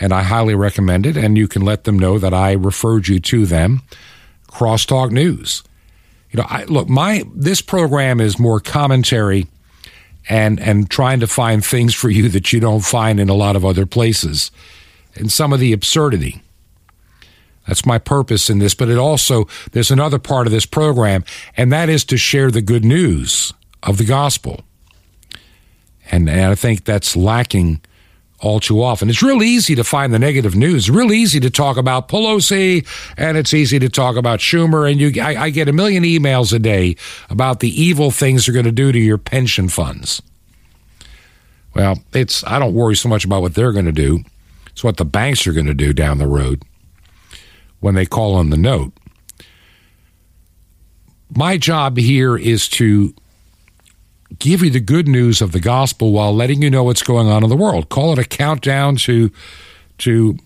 And I highly recommend it. And you can let them know that I referred you to them. Crosstalk News. You know, I, look, my this program is more commentary and and trying to find things for you that you don't find in a lot of other places and some of the absurdity. That's my purpose in this, but it also, there's another part of this program, and that is to share the good news of the gospel. And, and I think that's lacking all too often. It's real easy to find the negative news. Real easy to talk about Pelosi, and it's easy to talk about Schumer. And you, I, I get a million emails a day about the evil things they're going to do to your pension funds. Well, it's I don't worry so much about what they're going to do. It's what the banks are going to do down the road when they call on the note. My job here is to give you the good news of the gospel while letting you know what's going on in the world. Call it a countdown to to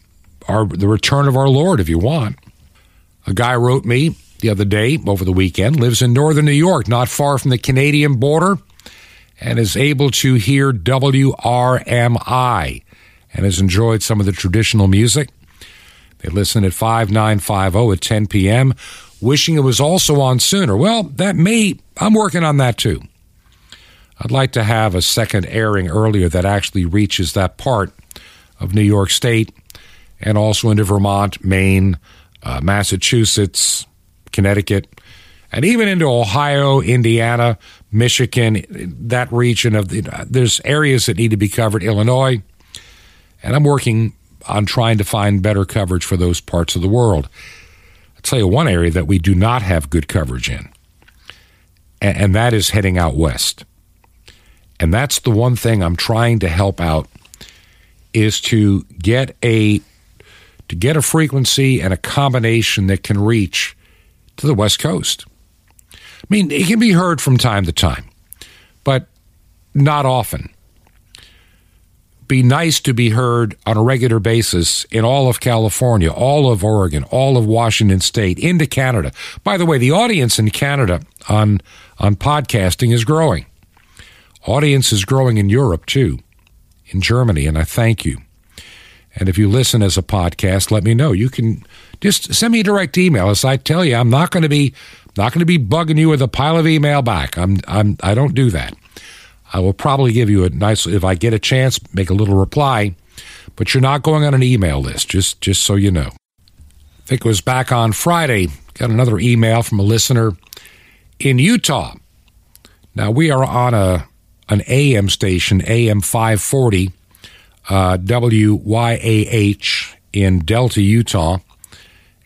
our the return of our Lord if you want. A guy wrote me the other day over the weekend, lives in northern New York, not far from the Canadian border, and is able to hear WRMI and has enjoyed some of the traditional music. They listen at 5950 at 10 p.m., wishing it was also on sooner. Well, that may, I'm working on that too. I'd like to have a second airing earlier that actually reaches that part of New York State and also into Vermont, Maine, uh, Massachusetts, Connecticut, and even into Ohio, Indiana, Michigan, that region of the, there's areas that need to be covered, Illinois. And I'm working on trying to find better coverage for those parts of the world. I'll tell you one area that we do not have good coverage in, and that is heading out west. And that's the one thing I'm trying to help out is to get a to get a frequency and a combination that can reach to the west coast. I mean, it can be heard from time to time, but not often be nice to be heard on a regular basis in all of California, all of Oregon, all of Washington State, into Canada. By the way, the audience in Canada on on podcasting is growing. Audience is growing in Europe too, in Germany, and I thank you. And if you listen as a podcast, let me know. You can just send me a direct email. As I tell you, I'm not going to be not going to be bugging you with a pile of email back. I'm I'm I don't do that. I will probably give you a nice, if I get a chance, make a little reply, but you're not going on an email list, just, just so you know. I think it was back on Friday, got another email from a listener in Utah. Now, we are on a, an AM station, AM 540, uh, WYAH in Delta, Utah.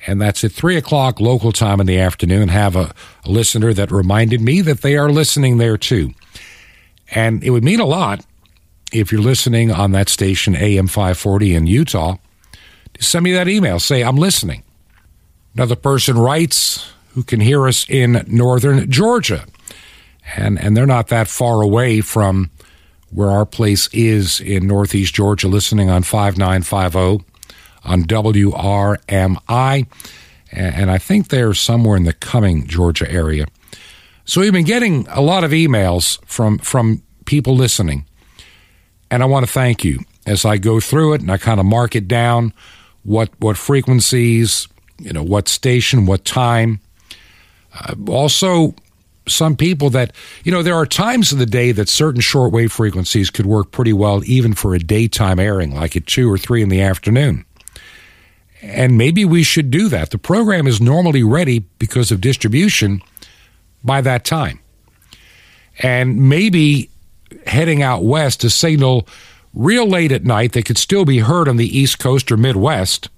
And that's at 3 o'clock local time in the afternoon. Have a, a listener that reminded me that they are listening there too. And it would mean a lot if you're listening on that station, AM 540 in Utah, send me that email. Say, I'm listening. Another person writes who can hear us in northern Georgia. And, and they're not that far away from where our place is in northeast Georgia, listening on 5950 on WRMI. And I think they're somewhere in the Cumming, Georgia area. So we've been getting a lot of emails from, from people listening. And I want to thank you as I go through it and I kind of mark it down what, what frequencies, you know, what station, what time. Uh, also, some people that, you know, there are times of the day that certain shortwave frequencies could work pretty well even for a daytime airing, like at 2 or 3 in the afternoon. And maybe we should do that. The program is normally ready because of distribution by that time. And maybe heading out west to signal real late at night that could still be heard on the East Coast or Midwest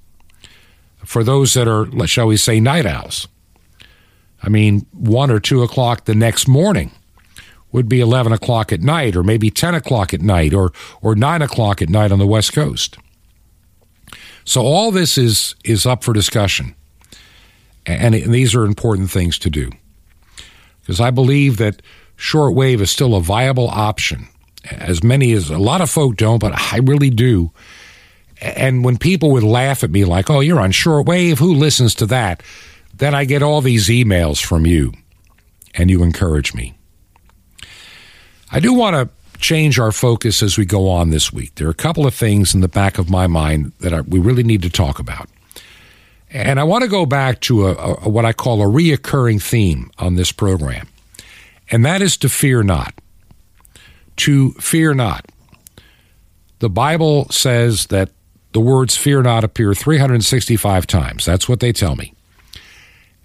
for those that are, shall we say, night owls. I mean, 1 or 2 o'clock the next morning would be 11 o'clock at night, or maybe 10 o'clock at night, or, or 9 o'clock at night on the West Coast. So all this is, is up for discussion. And, and these are important things to do. Because I believe that shortwave is still a viable option. As many as a lot of folk don't, but I really do. And when people would laugh at me like, oh, you're on shortwave, who listens to that? Then I get all these emails from you, and you encourage me. I do want to change our focus as we go on this week. There are a couple of things in the back of my mind that I, we really need to talk about. And I want to go back to a, a, what I call a reoccurring theme on this program and that is to fear not. To fear not. The Bible says that the words fear not appear 365 times. That's what they tell me.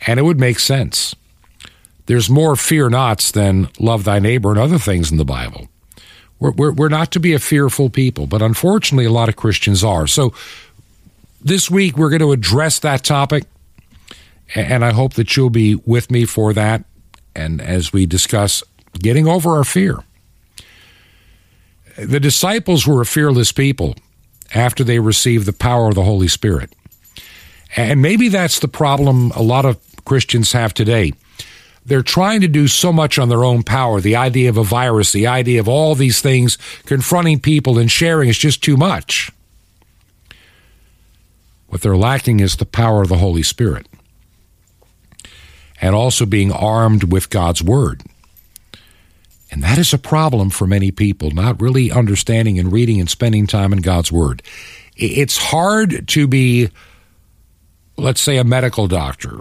And it would make sense. There's more fear nots than love thy neighbor and other things in the Bible. We're, we're, we're not to be a fearful people, but unfortunately, a lot of Christians are. So this week, we're going to address that topic, and I hope that you'll be with me for that and as we discuss getting over our fear. The disciples were a fearless people after they received the power of the Holy Spirit. And maybe that's the problem a lot of Christians have today. They're trying to do so much on their own power. The idea of a virus, the idea of all these things confronting people and sharing is just too much. What they're lacking is the power of the Holy Spirit and also being armed with God's Word. And that is a problem for many people, not really understanding and reading and spending time in God's Word. It's hard to be, let's say, a medical doctor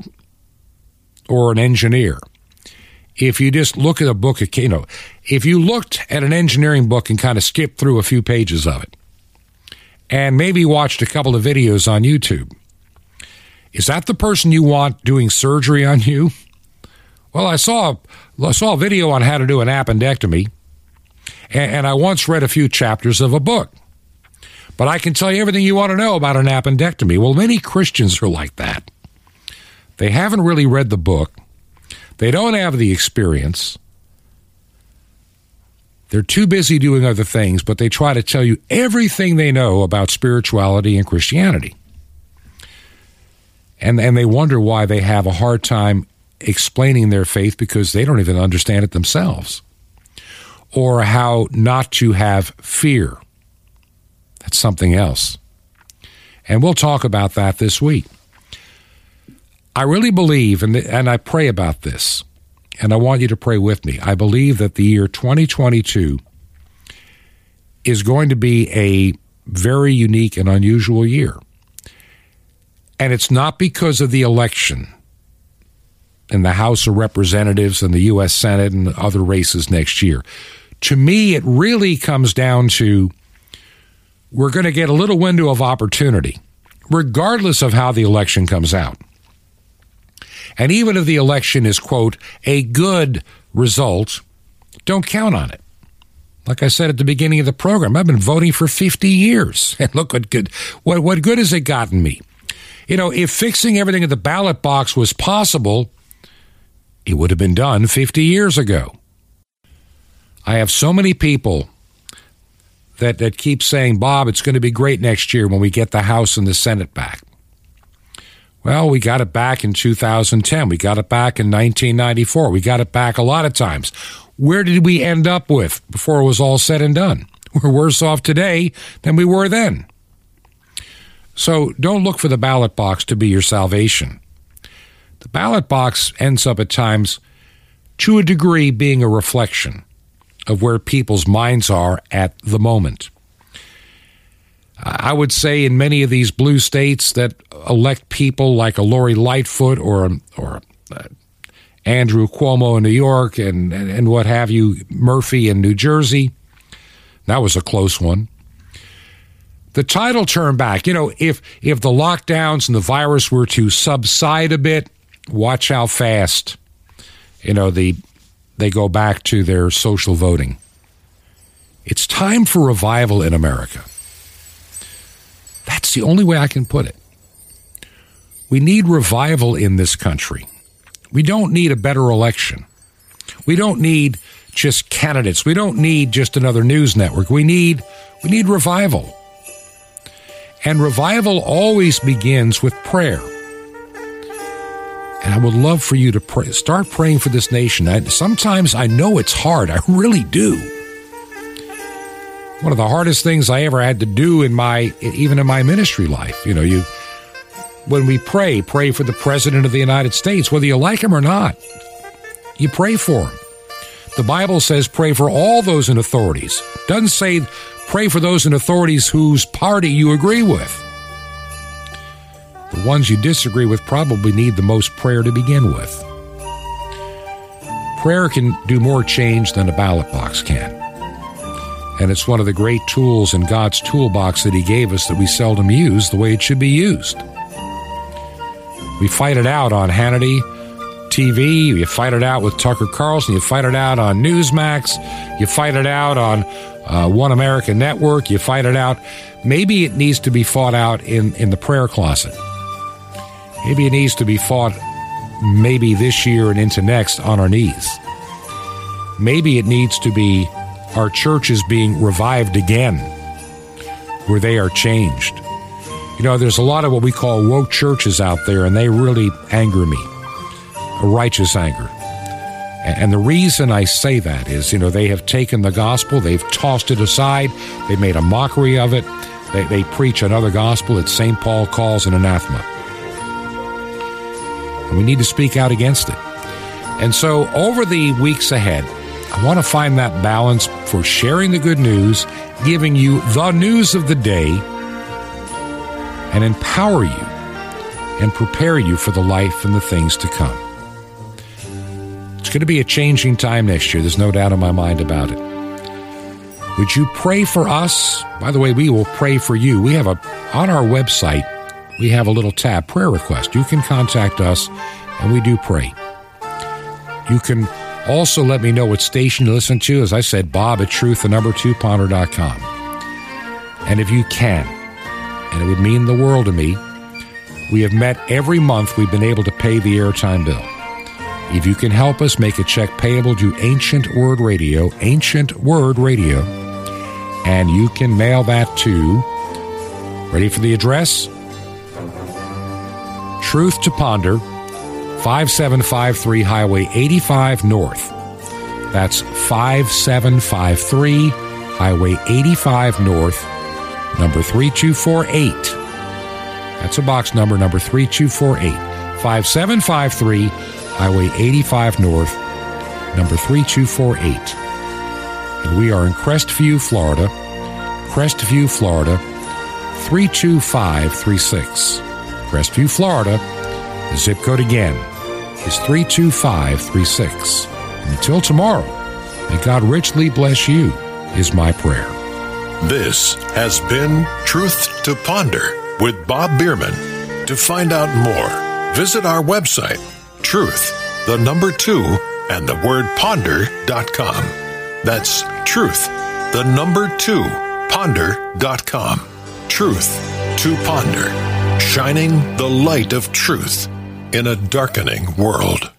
or an engineer. If you just look at a book, you know, if you looked at an engineering book and kind of skipped through a few pages of it, and maybe watched a couple of videos on YouTube, is that the person you want doing surgery on you? Well, I saw I saw a video on how to do an appendectomy, and I once read a few chapters of a book. But I can tell you everything you want to know about an appendectomy. Well, many Christians are like that. They haven't really read the book. They don't have the experience. They're too busy doing other things, but they try to tell you everything they know about spirituality and Christianity. And and they wonder why they have a hard time explaining their faith because they don't even understand it themselves. Or how not to have fear. That's something else. And we'll talk about that this week i really believe and and i pray about this and i want you to pray with me i believe that the year 2022 is going to be a very unique and unusual year and it's not because of the election in the House of Representatives and the U.S. Senate and other races next year. To me, it really comes down to we're going to get a little window of opportunity, regardless of how the election comes out. And even if the election is, quote, a good result, don't count on it. Like I said at the beginning of the program, I've been voting for 50 years. And look what good, what, what good has it gotten me? You know, if fixing everything at the ballot box was possible, it would have been done 50 years ago. I have so many people that, that keep saying, Bob, it's going to be great next year when we get the House and the Senate back. Well, we got it back in 2010. We got it back in 1994. We got it back a lot of times. Where did we end up with before it was all said and done? We're worse off today than we were then. So don't look for the ballot box to be your salvation. The ballot box ends up at times, to a degree, being a reflection of where people's minds are at the moment. I would say in many of these blue states that elect people like a Lori Lightfoot or or uh, Andrew Cuomo in New York and, and, and what have you, Murphy in New Jersey. That was a close one. The title turned back. You know, if if the lockdowns and the virus were to subside a bit, watch how fast, you know, the they go back to their social voting. It's time for revival in America. That's the only way I can put it. We need revival in this country. We don't need a better election. We don't need just candidates. We don't need just another news network. We need we need revival. And revival always begins with prayer. And I would love for you to pray, start praying for this nation. I, sometimes I know it's hard. I really do. One of the hardest things I ever had to do in my, even in my ministry life. You know, you, when we pray, pray for the President of the United States, whether you like him or not. You pray for him. The Bible says pray for all those in authorities. Doesn't say pray for those in authorities whose party you agree with. The ones you disagree with probably need the most prayer to begin with. Prayer can do more change than a ballot box can. And it's one of the great tools in God's toolbox that He gave us that we seldom use the way it should be used. We fight it out on Hannity TV, you fight it out with Tucker Carlson, you fight it out on Newsmax, you fight it out on uh, One American Network, you fight it out. Maybe it needs to be fought out in, in the prayer closet. Maybe it needs to be fought maybe this year and into next on our knees. Maybe it needs to be our churches being revived again, where they are changed. You know, there's a lot of what we call woke churches out there, and they really anger me. A righteous anger. And the reason I say that is, you know, they have taken the gospel, they've tossed it aside, they made a mockery of it, they, they preach another gospel that St. Paul calls an anathema. And we need to speak out against it. And so, over the weeks ahead, I want to find that balance for sharing the good news, giving you the news of the day, and empower you and prepare you for the life and the things to come. It's going to be a changing time next year. There's no doubt in my mind about it. Would you pray for us? By the way, we will pray for you. We have a on our website, we have a little tab, prayer request. You can contact us and we do pray. You can also let me know what station to listen to. As I said, Bob at truth, the number two ponder.com. And if you can, and it would mean the world to me, we have met every month. We've been able to pay the airtime bill. If you can help us make a check payable to Ancient Word Radio, Ancient Word Radio, and you can mail that to, ready for the address? Truth to Ponder, 5753 Highway 85 North. That's 5753 Highway 85 North, number 3248. That's a box number, number 3248. 5753 Highway 85 North, number 3248. And we are in Crestview, Florida. Crestview, Florida, 32536. Crestview, Florida. Zip code again is 32536. And until tomorrow, may God richly bless you, is my prayer. This has been Truth to Ponder with Bob Bierman. To find out more, visit our website, truth, the number two, and the word ponder.com. That's truth, the number two, ponder.com. Truth to ponder, shining the light of truth in a darkening world.